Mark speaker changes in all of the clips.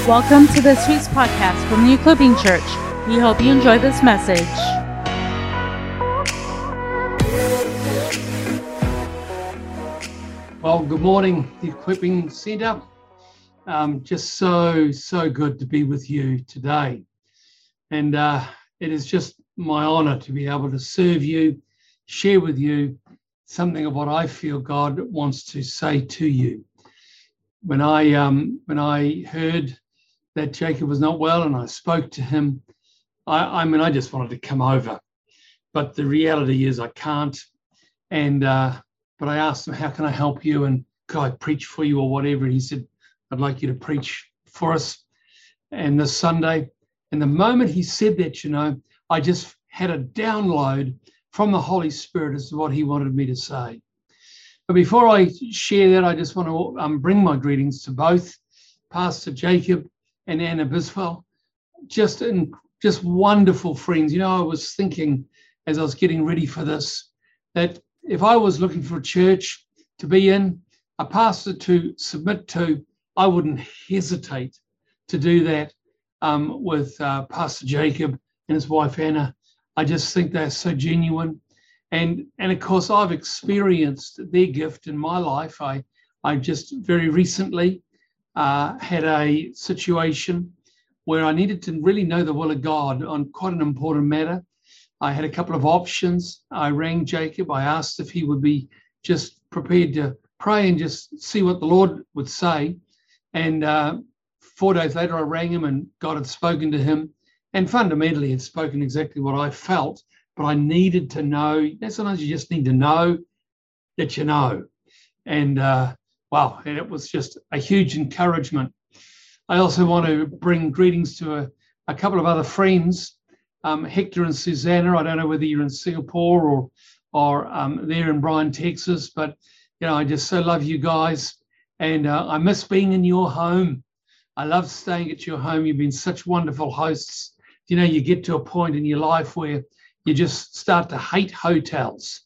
Speaker 1: Welcome to this week's Podcast from the Equipping Church. We hope you enjoy this message.
Speaker 2: Well, good morning, the Equipping Centre. Um, just so, so good to be with you today. And uh, it is just my honour to be able to serve you, share with you something of what I feel God wants to say to you. When I um, when I heard that Jacob was not well and I spoke to him, I, I mean I just wanted to come over, but the reality is I can't. And uh, but I asked him, how can I help you? And could I preach for you or whatever? And he said, I'd like you to preach for us. And this Sunday, and the moment he said that, you know, I just had a download from the Holy Spirit as to what he wanted me to say. But before I share that, I just want to um, bring my greetings to both Pastor Jacob and Anna Biswell. Just in, just wonderful friends. You know, I was thinking as I was getting ready for this that if I was looking for a church to be in, a pastor to submit to, I wouldn't hesitate to do that um, with uh, Pastor Jacob and his wife Anna. I just think they're so genuine, and and of course I've experienced their gift in my life. I I just very recently uh, had a situation where I needed to really know the will of God on quite an important matter. I had a couple of options. I rang Jacob. I asked if he would be just prepared to pray and just see what the Lord would say. And uh, four days later, I rang him, and God had spoken to him, and fundamentally had spoken exactly what I felt. But I needed to know. Sometimes you just need to know that you know. And uh, wow, it was just a huge encouragement. I also want to bring greetings to a, a couple of other friends um, Hector and Susanna. I don't know whether you're in Singapore or or um, there in Bryan, Texas, but you know I just so love you guys, and uh, I miss being in your home. I love staying at your home. You've been such wonderful hosts. You know, you get to a point in your life where you just start to hate hotels,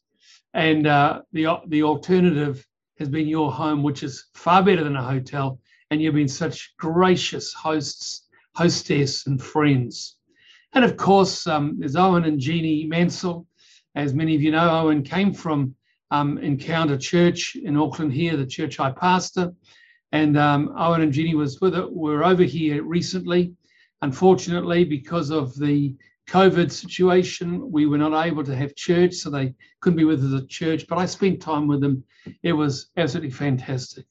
Speaker 2: and uh, the the alternative has been your home, which is far better than a hotel. And you've been such gracious hosts, hostess, and friends. And of course, um, there's Owen and Jeannie Mansell. As many of you know, Owen came from um, Encounter Church in Auckland here, the church I pastor. And um, Owen and Jeannie was with it, were over here recently. Unfortunately, because of the COVID situation, we were not able to have church, so they couldn't be with us at church. But I spent time with them. It was absolutely fantastic.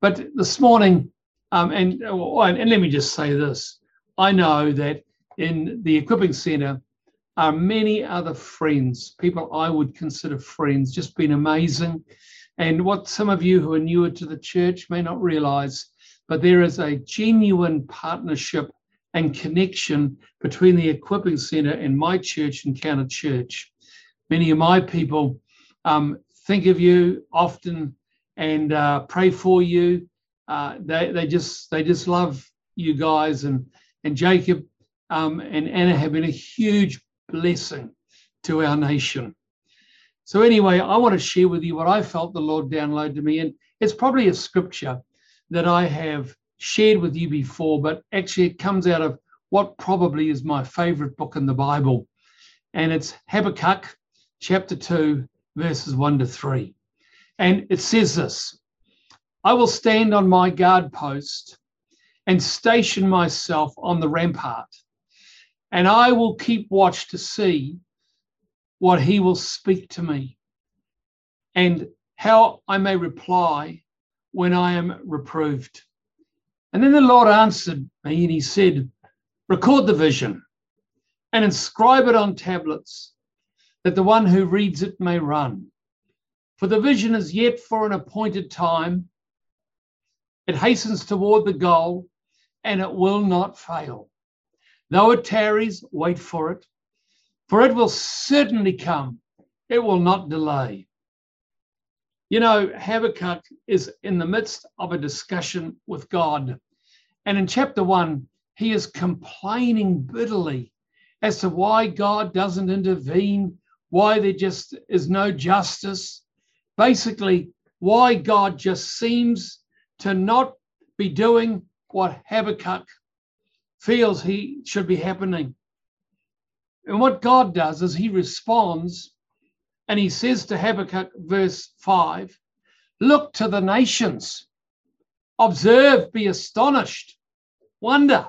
Speaker 2: But this morning, um, and, and let me just say this I know that in the Equipping Centre are many other friends, people I would consider friends, just been amazing. And what some of you who are newer to the church may not realize, but there is a genuine partnership and connection between the Equipping Centre and my church, Encounter Church. Many of my people um, think of you often and uh, pray for you. Uh, they, they just they just love you guys and and Jacob um, and Anna have been a huge blessing to our nation. So, anyway, I want to share with you what I felt the Lord downloaded to me. And it's probably a scripture that I have shared with you before, but actually it comes out of what probably is my favorite book in the Bible. And it's Habakkuk chapter 2, verses 1 to 3. And it says this I will stand on my guard post and station myself on the rampart and I will keep watch to see what he will speak to me and how I may reply when I am reproved. And then the Lord answered me and he said, Record the vision and inscribe it on tablets, that the one who reads it may run. For the vision is yet for an appointed time. It hastens toward the goal and it will not fail. Though it tarries, wait for it, for it will certainly come. It will not delay. You know, Habakkuk is in the midst of a discussion with God. And in chapter one, he is complaining bitterly as to why God doesn't intervene, why there just is no justice. Basically, why God just seems to not be doing what Habakkuk feels he should be happening. And what God does is he responds and he says to Habakkuk, verse 5 Look to the nations, observe, be astonished, wonder,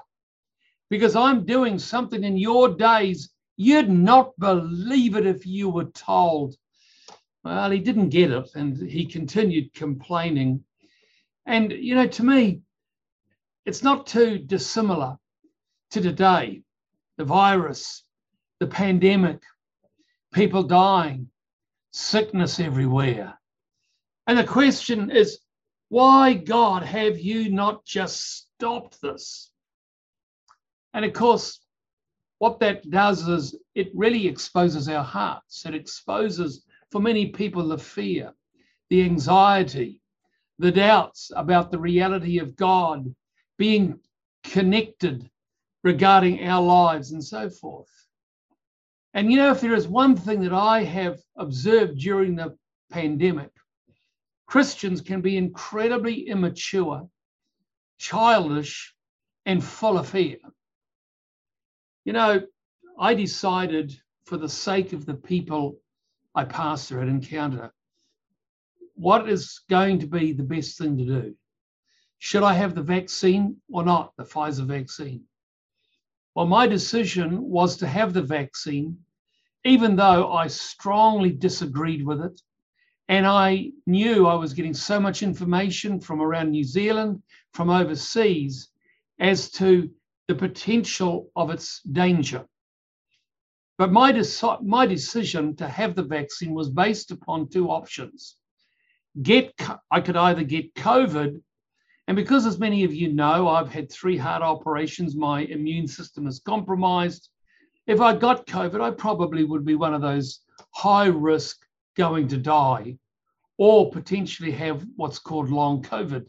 Speaker 2: because I'm doing something in your days you'd not believe it if you were told. Well, he didn't get it and he continued complaining. And, you know, to me, it's not too dissimilar to today the virus, the pandemic, people dying, sickness everywhere. And the question is, why, God, have you not just stopped this? And of course, what that does is it really exposes our hearts. It exposes for many people the fear, the anxiety, the doubts about the reality of God being connected regarding our lives and so forth. And you know, if there is one thing that I have observed during the pandemic, Christians can be incredibly immature, childish, and full of fear. You know, I decided for the sake of the people I pastor at Encounter, what is going to be the best thing to do? Should I have the vaccine or not, the Pfizer vaccine? Well, my decision was to have the vaccine, even though I strongly disagreed with it. And I knew I was getting so much information from around New Zealand, from overseas, as to the potential of its danger. But my, deci- my decision to have the vaccine was based upon two options. Get, I could either get COVID, and because, as many of you know, I've had three heart operations, my immune system is compromised. If I got COVID, I probably would be one of those high risk going to die, or potentially have what's called long COVID.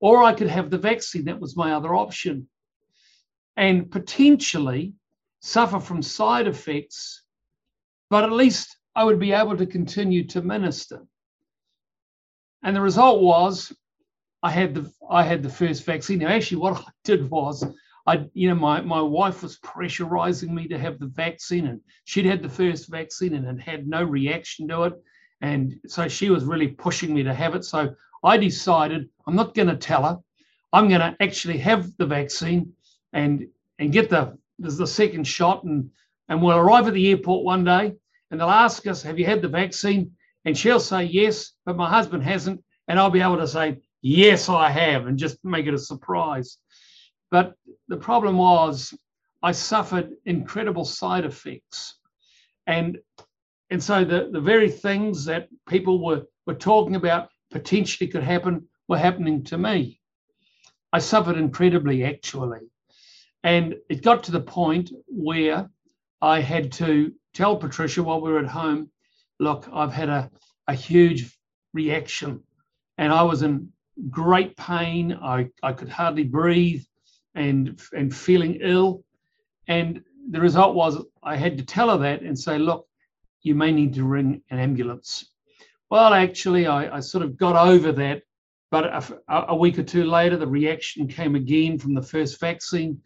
Speaker 2: Or I could have the vaccine, that was my other option, and potentially suffer from side effects, but at least I would be able to continue to minister. And the result was I had the I had the first vaccine. Now, actually, what I did was I, you know, my, my wife was pressurizing me to have the vaccine, and she'd had the first vaccine and had had no reaction to it. And so she was really pushing me to have it. So I decided I'm not going to tell her. I'm going to actually have the vaccine and and get the there's the second shot and and we'll arrive at the airport one day and they'll ask us, have you had the vaccine? And she'll say yes, but my husband hasn't. And I'll be able to say, yes, I have, and just make it a surprise. But the problem was I suffered incredible side effects. And and so the, the very things that people were, were talking about potentially could happen were happening to me. I suffered incredibly, actually. And it got to the point where I had to tell Patricia while we were at home, look, I've had a, a huge reaction and I was in great pain. I, I could hardly breathe and, and feeling ill. And the result was I had to tell her that and say, look, you may need to ring an ambulance. Well, actually, I, I sort of got over that. But a, a week or two later, the reaction came again from the first vaccine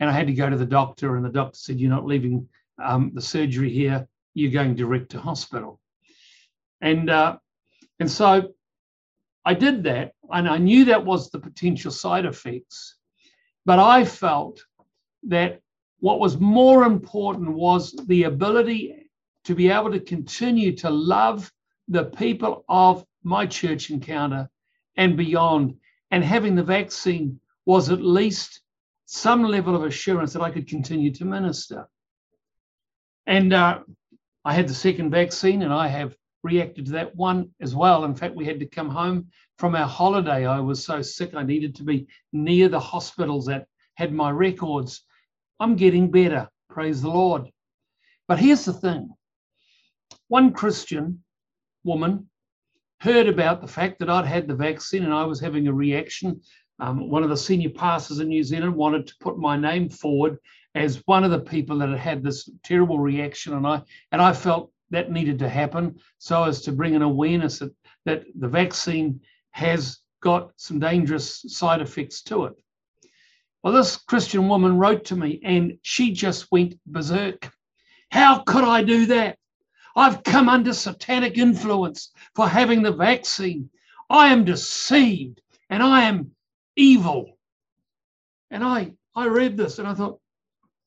Speaker 2: and I had to go to the doctor, and the doctor said, "You're not leaving um, the surgery here. You're going direct to hospital." And uh, and so I did that, and I knew that was the potential side effects, but I felt that what was more important was the ability to be able to continue to love the people of my church encounter and beyond, and having the vaccine was at least some level of assurance that I could continue to minister. And uh, I had the second vaccine and I have reacted to that one as well. In fact, we had to come home from our holiday. I was so sick, I needed to be near the hospitals that had my records. I'm getting better, praise the Lord. But here's the thing one Christian woman heard about the fact that I'd had the vaccine and I was having a reaction um, one of the senior pastors in New Zealand wanted to put my name forward as one of the people that had had this terrible reaction, and I and I felt that needed to happen so as to bring an awareness that that the vaccine has got some dangerous side effects to it. Well, this Christian woman wrote to me and she just went berserk. How could I do that? I've come under satanic influence for having the vaccine. I am deceived and I am evil. And I, I read this and I thought,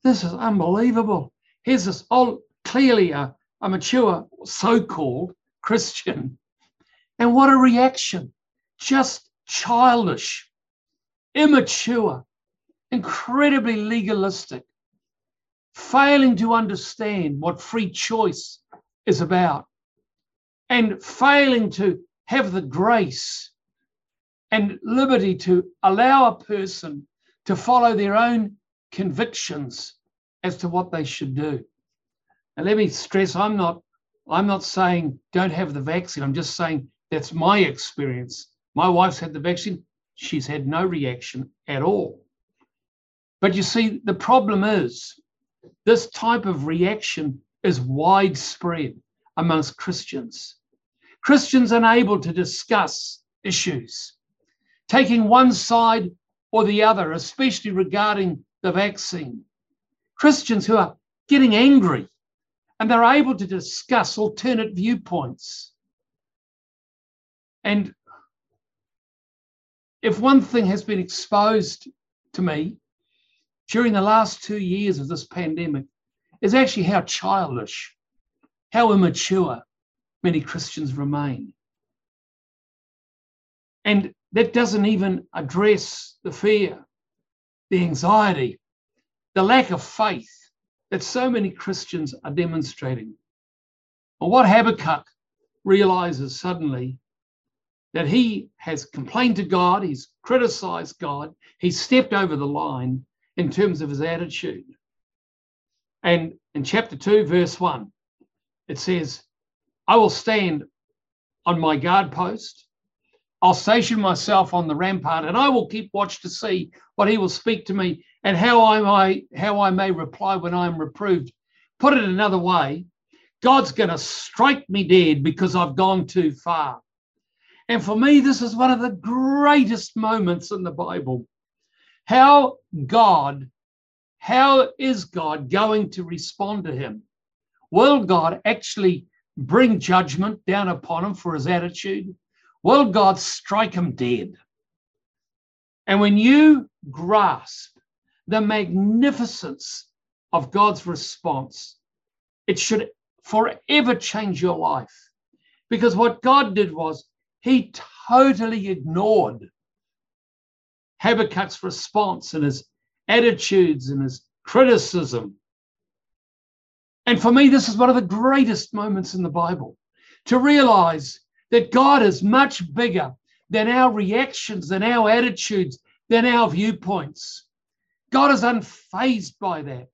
Speaker 2: this is unbelievable. Here's this old, clearly a, a mature, so called Christian. And what a reaction. Just childish, immature, incredibly legalistic, failing to understand what free choice is about, and failing to have the grace and liberty to allow a person to follow their own convictions as to what they should do. And let me stress, I'm not, I'm not saying don't have the vaccine. I'm just saying that's my experience. My wife's had the vaccine. She's had no reaction at all. But you see, the problem is this type of reaction is widespread amongst Christians. Christians unable to discuss issues, taking one side or the other, especially regarding the vaccine. Christians who are getting angry and they're able to discuss alternate viewpoints. And if one thing has been exposed to me during the last two years of this pandemic is actually how childish, how immature many Christians remain. And that doesn't even address the fear, the anxiety, the lack of faith that so many Christians are demonstrating. Well, what Habakkuk realizes suddenly that he has complained to God, he's criticized God, he's stepped over the line in terms of his attitude. And in chapter 2, verse 1, it says, I will stand on my guard post. I'll station myself on the rampart, and I will keep watch to see what he will speak to me and how I may, how I may reply when I am reproved. Put it another way, God's going to strike me dead because I've gone too far. And for me, this is one of the greatest moments in the Bible. How God, how is God going to respond to him? Will God actually bring judgment down upon him for his attitude? Will God strike him dead? And when you grasp the magnificence of God's response, it should forever change your life. Because what God did was he totally ignored Habakkuk's response and his attitudes and his criticism. And for me, this is one of the greatest moments in the Bible to realize that God is much bigger than our reactions, than our attitudes, than our viewpoints. God is unfazed by that.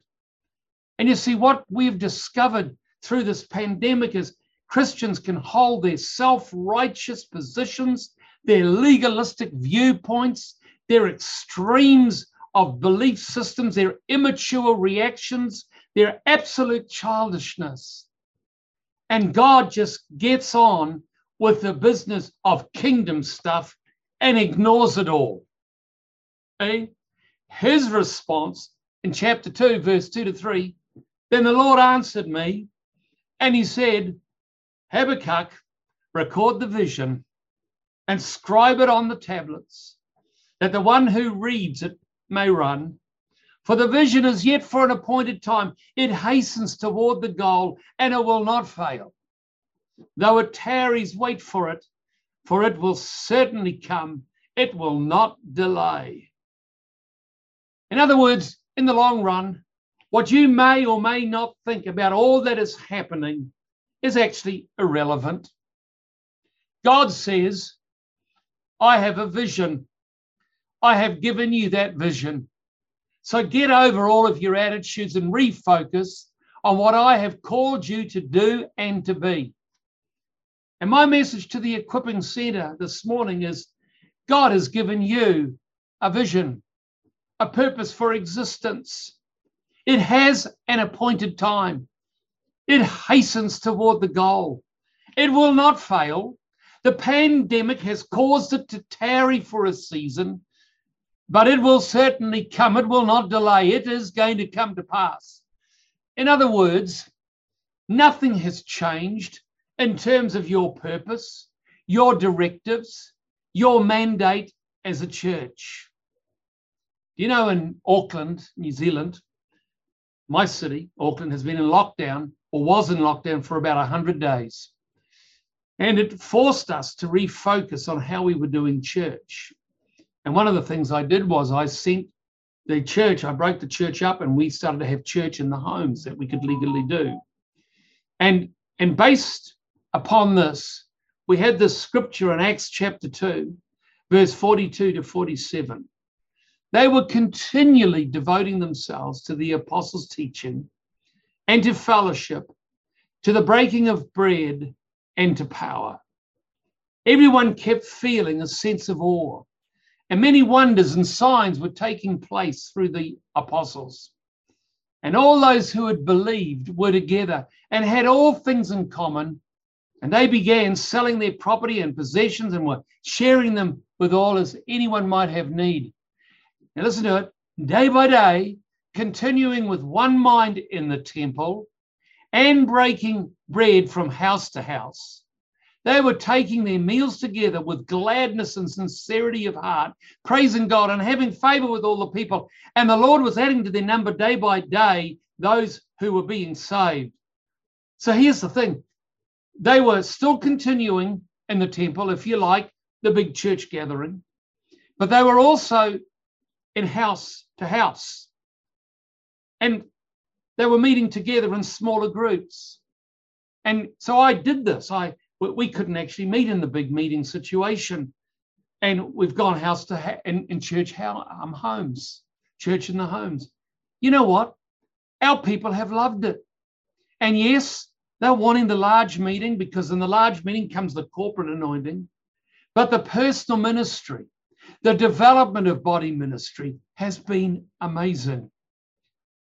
Speaker 2: And you see, what we've discovered through this pandemic is Christians can hold their self righteous positions, their legalistic viewpoints, their extremes of belief systems, their immature reactions, their absolute childishness. And God just gets on with the business of kingdom stuff and ignores it all. Okay? His response in chapter 2, verse 2 to 3 Then the Lord answered me, and he said, Habakkuk, record the vision and scribe it on the tablets that the one who reads it may run. For the vision is yet for an appointed time. It hastens toward the goal and it will not fail. Though it tarries, wait for it, for it will certainly come. It will not delay. In other words, in the long run, what you may or may not think about all that is happening is actually irrelevant. God says, I have a vision I have given you that vision. So get over all of your attitudes and refocus on what I have called you to do and to be. And my message to the Equipping Center this morning is God has given you a vision, a purpose for existence. It has an appointed time, it hastens toward the goal. It will not fail. The pandemic has caused it to tarry for a season, but it will certainly come. It will not delay. It is going to come to pass. In other words, nothing has changed in terms of your purpose, your directives, your mandate as a church. You know, in Auckland, New Zealand, my city, Auckland, has been in lockdown or was in lockdown for about 100 days. And it forced us to refocus on how we were doing church. And one of the things I did was I sent the church, I broke the church up and we started to have church in the homes that we could legally do. And, and based upon this, we had this scripture in Acts chapter 2, verse 42 to 47. They were continually devoting themselves to the apostles' teaching and to fellowship, to the breaking of bread and to power. Everyone kept feeling a sense of awe and many wonders and signs were taking place through the apostles. And all those who had believed were together and had all things in common. And they began selling their property and possessions and were sharing them with all as anyone might have need. Now, listen to it day by day, continuing with one mind in the temple and breaking bread from house to house they were taking their meals together with gladness and sincerity of heart, praising God and having favor with all the people. And the Lord was adding to their number day by day those who were being saved. So here's the thing they were still continuing in the temple, if you like, the big church gathering, but they were also in house to house. And they were meeting together in smaller groups. And so I did this. I we couldn't actually meet in the big meeting situation. And we've gone house to ha- in, in church how, um, homes, church in the homes. You know what? Our people have loved it. And yes, they're wanting the large meeting because in the large meeting comes the corporate anointing. But the personal ministry, the development of body ministry has been amazing.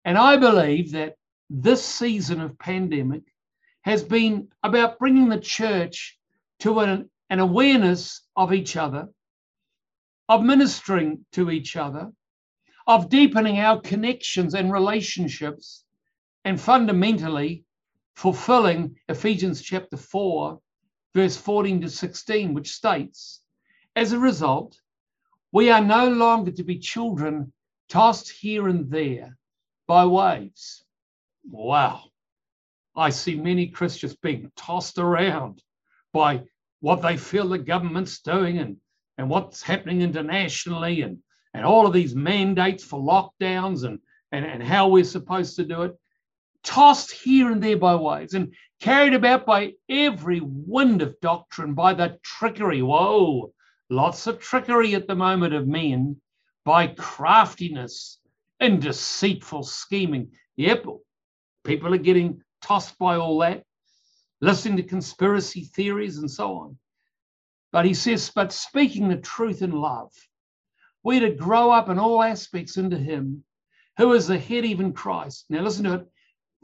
Speaker 2: And I believe that this season of pandemic has been about bringing the church to an, an awareness of each other, of ministering to each other, of deepening our connections and relationships, and fundamentally fulfilling Ephesians chapter 4, verse 14 to 16, which states, As a result, we are no longer to be children tossed here and there by waves. Wow. I see many Christians being tossed around by what they feel the government's doing and, and what's happening internationally and, and all of these mandates for lockdowns and, and, and how we're supposed to do it. Tossed here and there by waves and carried about by every wind of doctrine, by the trickery. Whoa, lots of trickery at the moment of men, by craftiness and deceitful scheming. Yep, people are getting tossed by all that, listening to conspiracy theories and so on. But he says, but speaking the truth in love, we're to grow up in all aspects into him who is the head, even Christ. Now listen to it.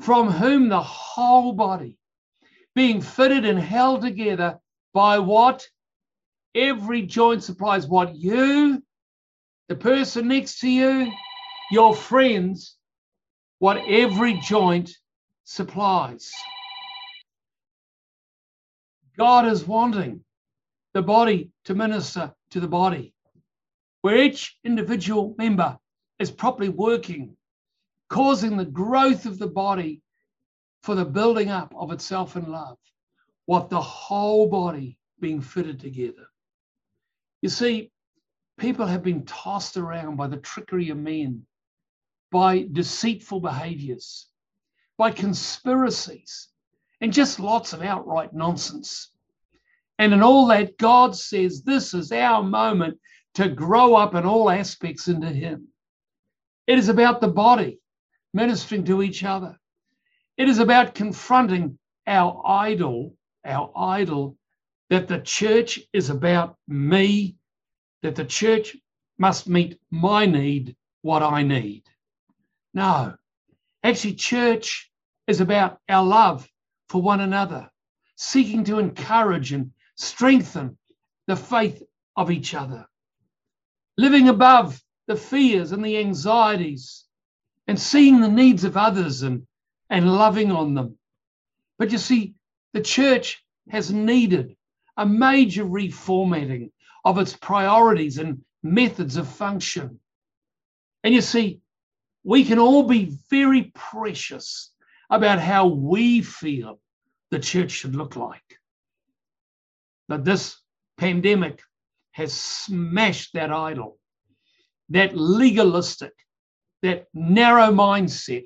Speaker 2: From whom the whole body, being fitted and held together by what every joint supplies, what you, the person next to you, your friends, what every joint supplies. God is wanting the body to minister to the body, where each individual member is properly working, causing the growth of the body for the building up of itself in love, what the whole body being fitted together. You see, people have been tossed around by the trickery of men, by deceitful behaviors, by conspiracies and just lots of outright nonsense. And in all that, God says this is our moment to grow up in all aspects into Him. It is about the body ministering to each other. It is about confronting our idol, our idol, that the church is about me, that the church must meet my need, what I need. No, actually, church is about our love for one another, seeking to encourage and strengthen the faith of each other, living above the fears and the anxieties and seeing the needs of others and, and loving on them. But you see, the church has needed a major reformatting of its priorities and methods of function. And you see, we can all be very precious about how we feel the church should look like. But this pandemic has smashed that idol, that legalistic, that narrow mindset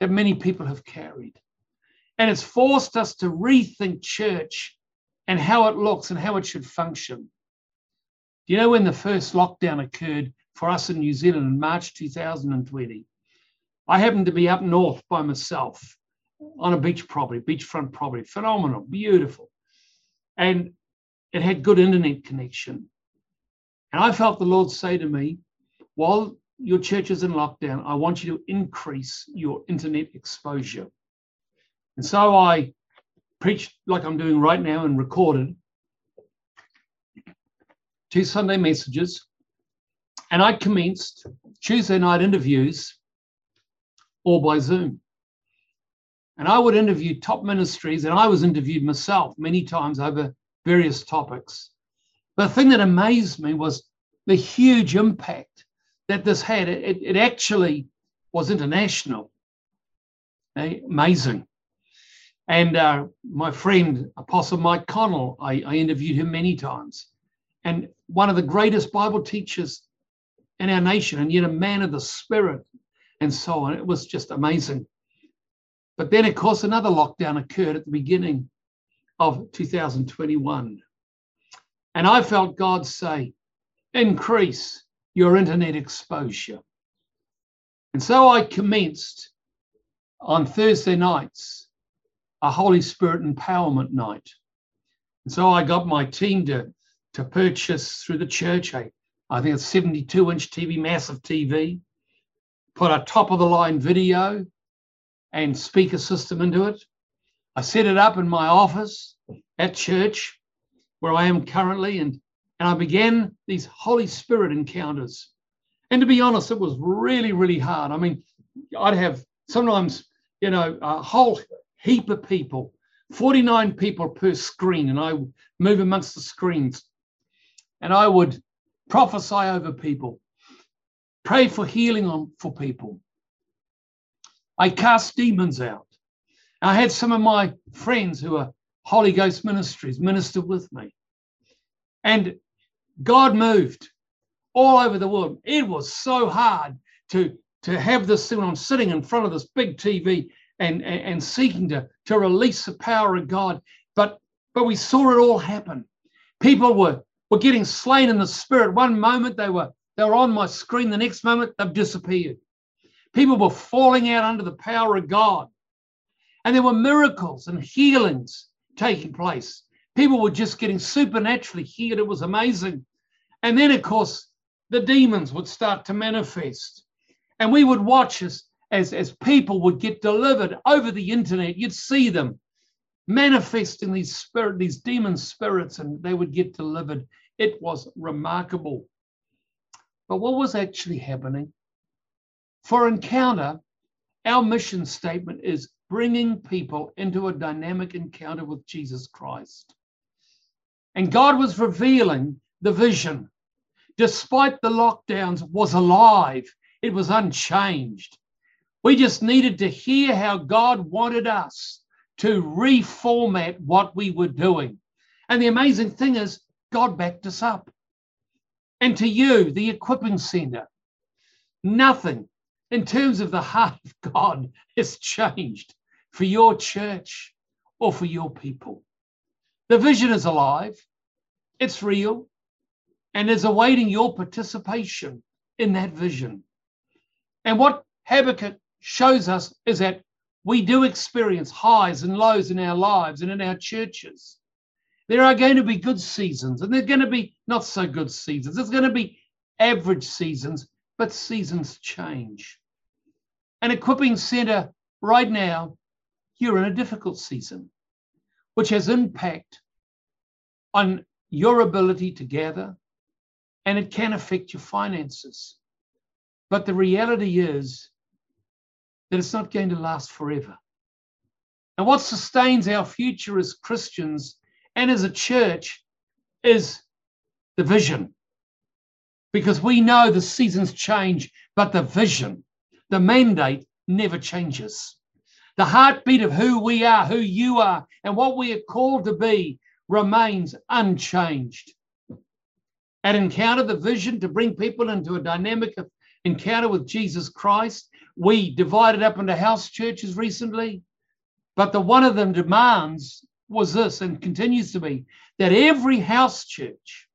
Speaker 2: that many people have carried. And it's forced us to rethink church and how it looks and how it should function. Do you know when the first lockdown occurred for us in New Zealand in March 2020? I happened to be up north by myself on a beach property, beachfront property, phenomenal, beautiful. And it had good internet connection. And I felt the Lord say to me, while your church is in lockdown, I want you to increase your internet exposure. And so I preached like I'm doing right now and recorded two Sunday messages. And I commenced Tuesday night interviews all by Zoom. And I would interview top ministries, and I was interviewed myself many times over various topics. But the thing that amazed me was the huge impact that this had. It, it actually was international. Amazing. And uh, my friend, Apostle Mike Connell, I, I interviewed him many times. And one of the greatest Bible teachers in our nation, and yet a man of the Spirit, and so on. It was just amazing. But then, of course, another lockdown occurred at the beginning of 2021. And I felt God say, increase your internet exposure. And so I commenced on Thursday nights a Holy Spirit empowerment night. And so I got my team to, to purchase through the church a, I think it's 72 inch TV, massive TV, put a top of the line video and speaker system into it. I set it up in my office at church where I am currently, and, and I began these Holy Spirit encounters. And to be honest, it was really, really hard. I mean, I'd have sometimes, you know, a whole heap of people, 49 people per screen, and I move amongst the screens. And I would prophesy over people, pray for healing on, for people. I cast demons out. I had some of my friends who are Holy Ghost ministries minister with me. And God moved all over the world. It was so hard to, to have this thing. I'm sitting in front of this big TV and, and, and seeking to, to release the power of God. But but we saw it all happen. People were, were getting slain in the spirit. One moment they were they were on my screen, the next moment they've disappeared. People were falling out under the power of God. And there were miracles and healings taking place. People were just getting supernaturally healed. It was amazing. And then, of course, the demons would start to manifest. And we would watch as, as, as people would get delivered over the internet. You'd see them manifesting these spirit, these demon spirits, and they would get delivered. It was remarkable. But what was actually happening? For Encounter, our mission statement is bringing people into a dynamic encounter with Jesus Christ. And God was revealing the vision. Despite the lockdowns, was alive. It was unchanged. We just needed to hear how God wanted us to reformat what we were doing. And the amazing thing is, God backed us up. And to you, the equipping center, nothing in terms of the heart of God has changed for your church or for your people. The vision is alive, it's real, and is awaiting your participation in that vision. And what Habakkuk shows us is that we do experience highs and lows in our lives and in our churches. There are going to be good seasons and there's going to be not so good seasons. There's going to be average seasons, but seasons change. An equipping center right now, you're in a difficult season, which has impact on your ability to gather, and it can affect your finances. But the reality is that it's not going to last forever. And what sustains our future as Christians and as a church is the vision. Because we know the seasons change, but the vision, the mandate never changes. The heartbeat of who we are, who you are, and what we are called to be remains unchanged. At Encounter, the vision to bring people into a dynamic encounter with Jesus Christ. We divided up into house churches recently, but the one of them demands was this and continues to be that every house church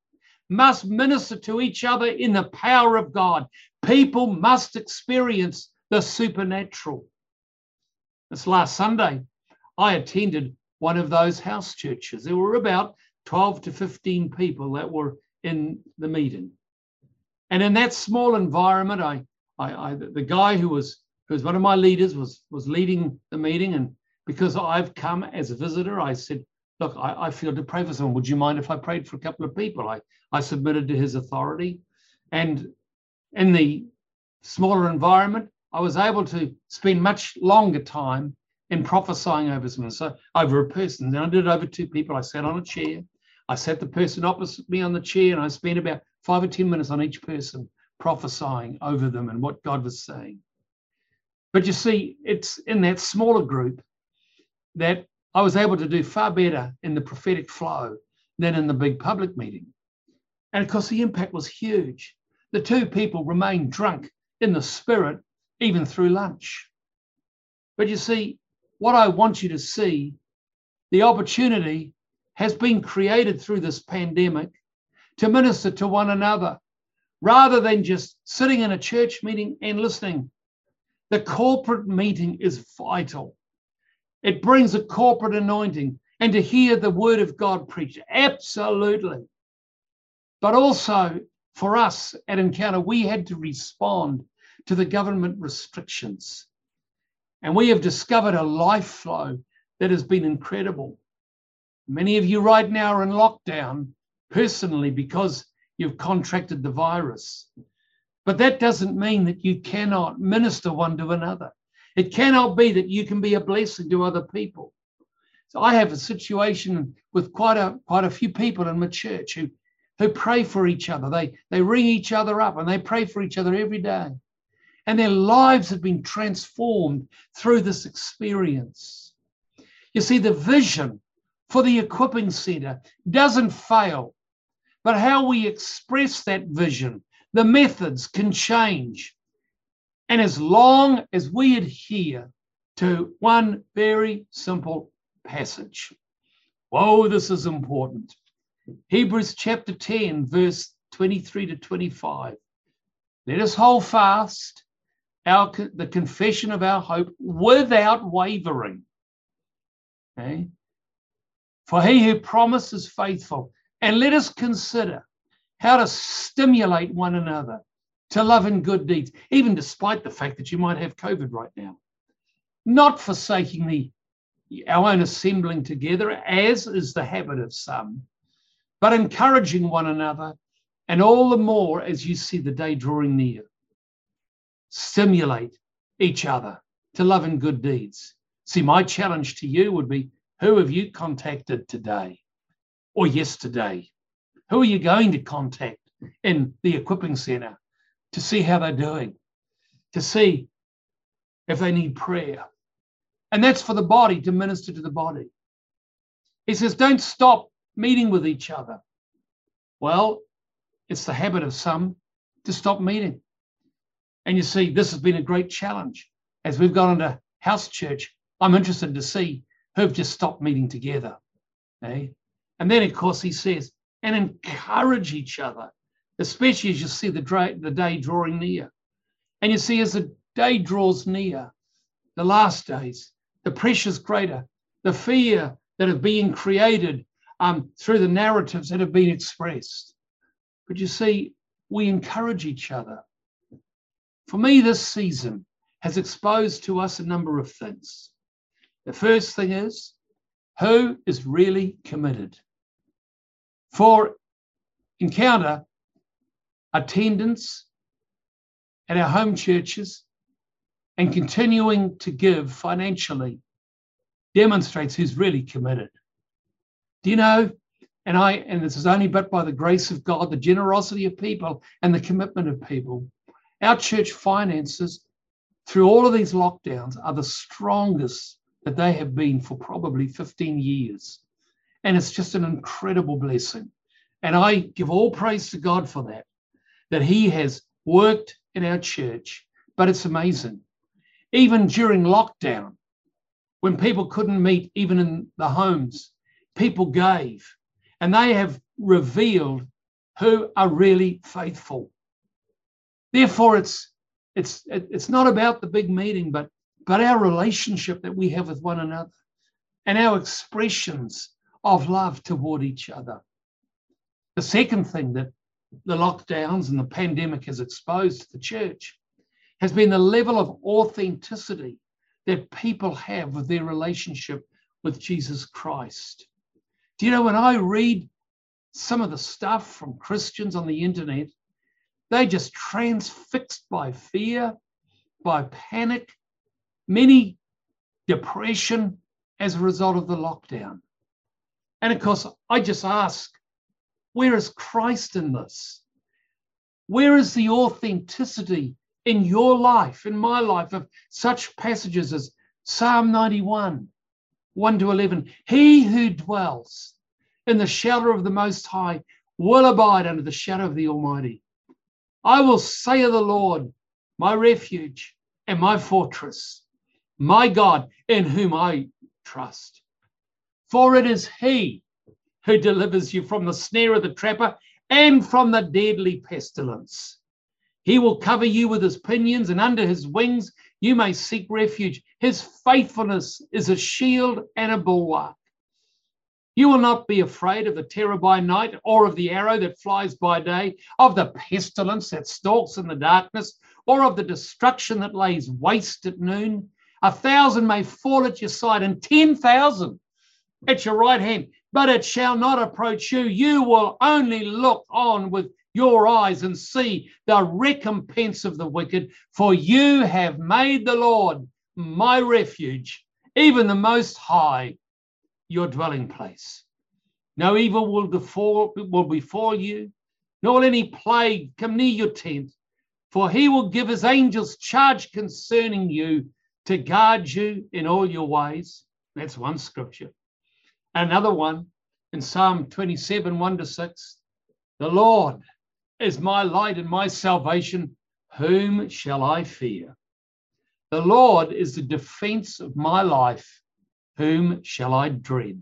Speaker 2: must minister to each other in the power of God. People must experience the supernatural. This last Sunday, I attended one of those house churches. There were about 12 to 15 people that were in the meeting. And in that small environment, I, I, I the guy who was who was one of my leaders was was leading the meeting, and because I've come as a visitor, I said, "Look, I, I feel to pray for someone. Would you mind if I prayed for a couple of people?" I I submitted to his authority, and in the smaller environment, I was able to spend much longer time in prophesying over someone. So over a person, then I did it over two people. I sat on a chair. I sat the person opposite me on the chair, and I spent about five or 10 minutes on each person, prophesying over them and what God was saying. But you see, it's in that smaller group that I was able to do far better in the prophetic flow than in the big public meeting. And of course, the impact was huge. The two people remained drunk in the spirit even through lunch. But you see, what I want you to see, the opportunity has been created through this pandemic to minister to one another rather than just sitting in a church meeting and listening. The corporate meeting is vital. It brings a corporate anointing and to hear the word of God preached. Absolutely. But also for us at Encounter, we had to respond to the government restrictions. And we have discovered a life flow that has been incredible. Many of you right now are in lockdown personally because you've contracted the virus. But that doesn't mean that you cannot minister one to another. It cannot be that you can be a blessing to other people. So I have a situation with quite a quite a few people in my church who who pray for each other. They they ring each other up and they pray for each other every day. And their lives have been transformed through this experience. You see, the vision for the equipping center doesn't fail but how we express that vision, the methods can change. And as long as we adhere to one very simple passage, whoa, this is important. Hebrews chapter 10, verse 23 to 25. Let us hold fast our, the confession of our hope without wavering. Okay? For he who promises faithful. And let us consider how to stimulate one another to love and good deeds, even despite the fact that you might have COVID right now. Not forsaking the our own assembling together, as is the habit of some, but encouraging one another, and all the more as you see the day drawing near. Stimulate each other to love and good deeds. See, my challenge to you would be who have you contacted today? Or yesterday? Who are you going to contact in the equipping center to see how they're doing, to see if they need prayer? And that's for the body to minister to the body. He says, don't stop meeting with each other. Well, it's the habit of some to stop meeting. And you see, this has been a great challenge. As we've gone into house church, I'm interested to see who've just stopped meeting together. Okay? And then, of course, he says, and encourage each other, especially as you see the, dra- the day drawing near. And you see, as the day draws near, the last days, the pressures greater, the fear that been created um, through the narratives that have been expressed. But you see, we encourage each other. For me, this season has exposed to us a number of things. The first thing is who is really committed? For encounter, attendance at our home churches and continuing to give financially demonstrates who's really committed. Do you know? And I, and this is only but by the grace of God, the generosity of people and the commitment of people. Our church finances through all of these lockdowns are the strongest that they have been for probably 15 years. And it's just an incredible blessing. And I give all praise to God for that, that He has worked in our church. But it's amazing. Even during lockdown, when people couldn't meet, even in the homes, people gave. And they have revealed who are really faithful. Therefore, it's it's it's not about the big meeting, but but our relationship that we have with one another and our expressions of love toward each other. The second thing that the lockdowns and the pandemic has exposed to the church has been the level of authenticity that people have with their relationship with Jesus Christ. Do you know when I read some of the stuff from Christians on the internet, they just transfixed by fear, by panic, many depression as a result of the lockdown. And of course, I just ask, where is Christ in this? Where is the authenticity in your life, in my life, of such passages as Psalm 91, 1 to 11? He who dwells in the shelter of the Most High will abide under the shadow of the Almighty. I will say of the Lord, my refuge and my fortress, my God, in whom I trust. For it is He who delivers you from the snare of the trapper and from the deadly pestilence. He will cover you with his pinions, and under his wings you may seek refuge. His faithfulness is a shield and a bulwark. You will not be afraid of the terror by night, or of the arrow that flies by day, of the pestilence that stalks in the darkness, or of the destruction that lays waste at noon. A thousand may fall at your side, and 10,000 at your right hand, but it shall not approach you. You will only look on with your eyes and see the recompense of the wicked, for you have made the Lord my refuge, even the Most High your dwelling place. No evil will befall, will befall you, nor any plague come near your tent, for he will give his angels charge concerning you to guard you in all your ways. That's one scripture. Another one in Psalm 27, 1 to 6. The Lord is my light and my salvation. Whom shall I fear? The Lord is the defense of my life whom shall I dread?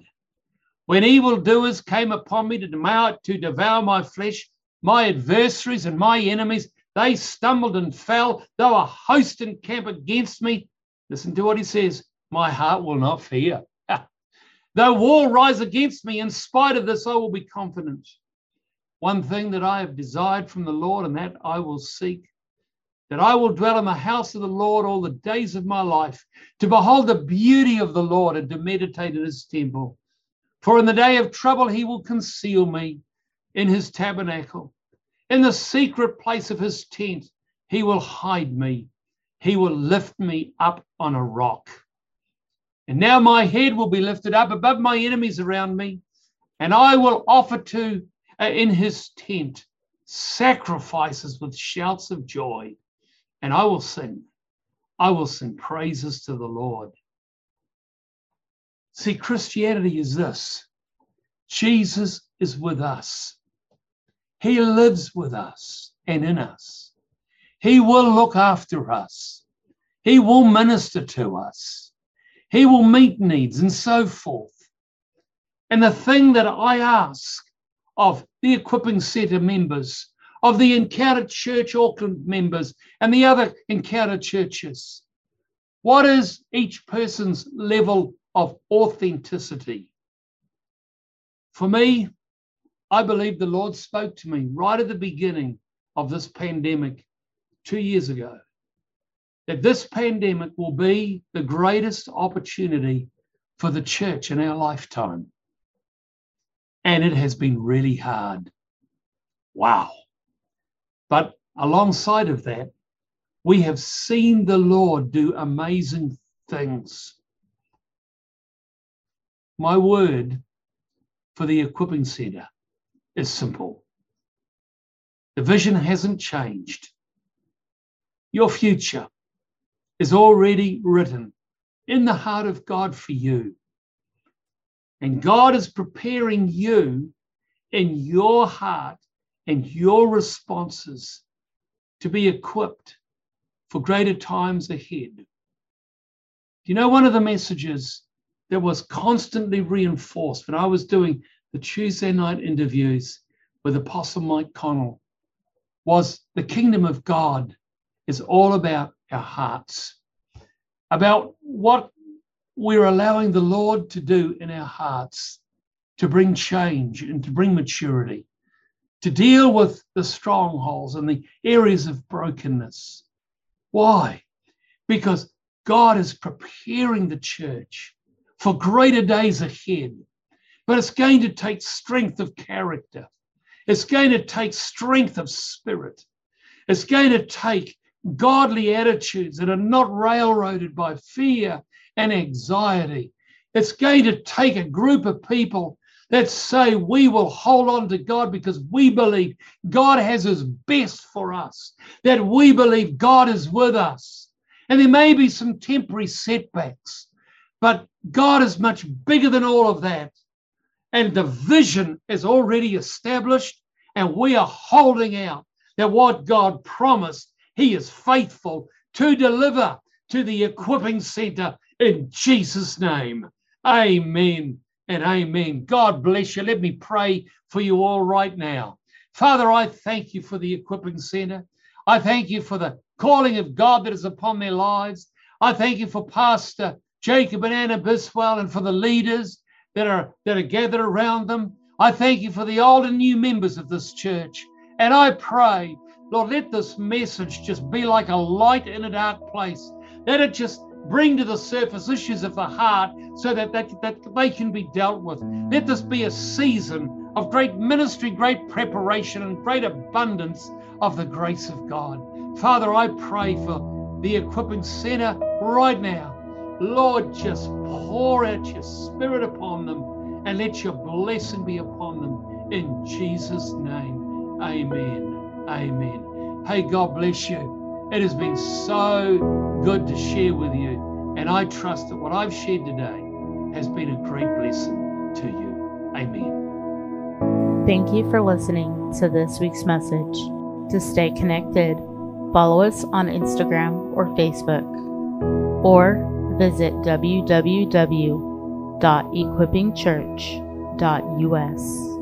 Speaker 2: When evildoers came upon me to devour, to devour my flesh, my adversaries and my enemies, they stumbled and fell. Though a host encamp against me, listen to what he says, my heart will not fear. Though war rise against me, in spite of this, I will be confident. One thing that I have desired from the Lord, and that I will seek, that I will dwell in the house of the Lord all the days of my life, to behold the beauty of the Lord and to meditate in his temple. For in the day of trouble he will conceal me in his tabernacle. In the secret place of his tent he will hide me. He will lift me up on a rock. And now my head will be lifted up above my enemies around me, and I will offer to uh, in his tent sacrifices with shouts of joy and I will sing. I will sing praises to the Lord. See, Christianity is this Jesus is with us, He lives with us and in us. He will look after us, He will minister to us, He will meet needs, and so forth. And the thing that I ask of the Equipping Centre members of the Encounter Church Auckland members and the other Encounter churches? What is each person's level of authenticity? For me, I believe the Lord spoke to me right at the beginning of this pandemic two years ago that this pandemic will be the greatest opportunity for the church in our lifetime. And it has been really hard. Wow. But alongside of that, We have seen the Lord do amazing things. My word for the equipping center is simple. The vision hasn't changed. Your future is already written in the heart of God for you. And God is preparing you in your heart and your responses to be equipped for greater times ahead. Do you know one of the messages that was constantly reinforced when I was doing the Tuesday night interviews with Apostle Mike Connell was the kingdom of God is all about our hearts, about what we're allowing the Lord to do in our hearts to bring change and to bring maturity, to deal with the strongholds and the areas of brokenness. Why? Because God is preparing the church for greater days ahead. But it's going to take strength of character. It's going to take strength of spirit. It's going to take godly attitudes that are not railroaded by fear and anxiety. It's going to take a group of people that say we will hold on to God because we believe God has his best for us, that we believe God is with us. And there may be some temporary setbacks, but God is much bigger than all of that. And the vision is already established, and we are holding out that what God promised, He is faithful to deliver to the equipping center in Jesus' name. Amen and amen. God bless you. Let me pray for you all right now. Father, I thank you for the equipping center. I thank you for the calling of God that is upon their lives. I thank you for Pastor Jacob and Anna Biswell and for the leaders that are that are gathered around them. I thank you for the old and new members of this church. And I pray, Lord, let this message just be like a light in a dark place. Let it just bring to the surface issues of the heart so that, that, that they can be dealt with. Let this be a season of great ministry, great preparation, and great abundance of the grace of God. Father, I pray for the equipping center right now. Lord, just pour out your spirit upon them and let your blessing be upon them in Jesus' name. Amen. Amen. Hey, God bless you. It has been so good to share with you. And I trust that what I've shared today has been a great blessing to you. Amen.
Speaker 1: Thank you for listening to this week's message. To stay connected, follow us on Instagram or Facebook, or visit www.equippingchurch.us.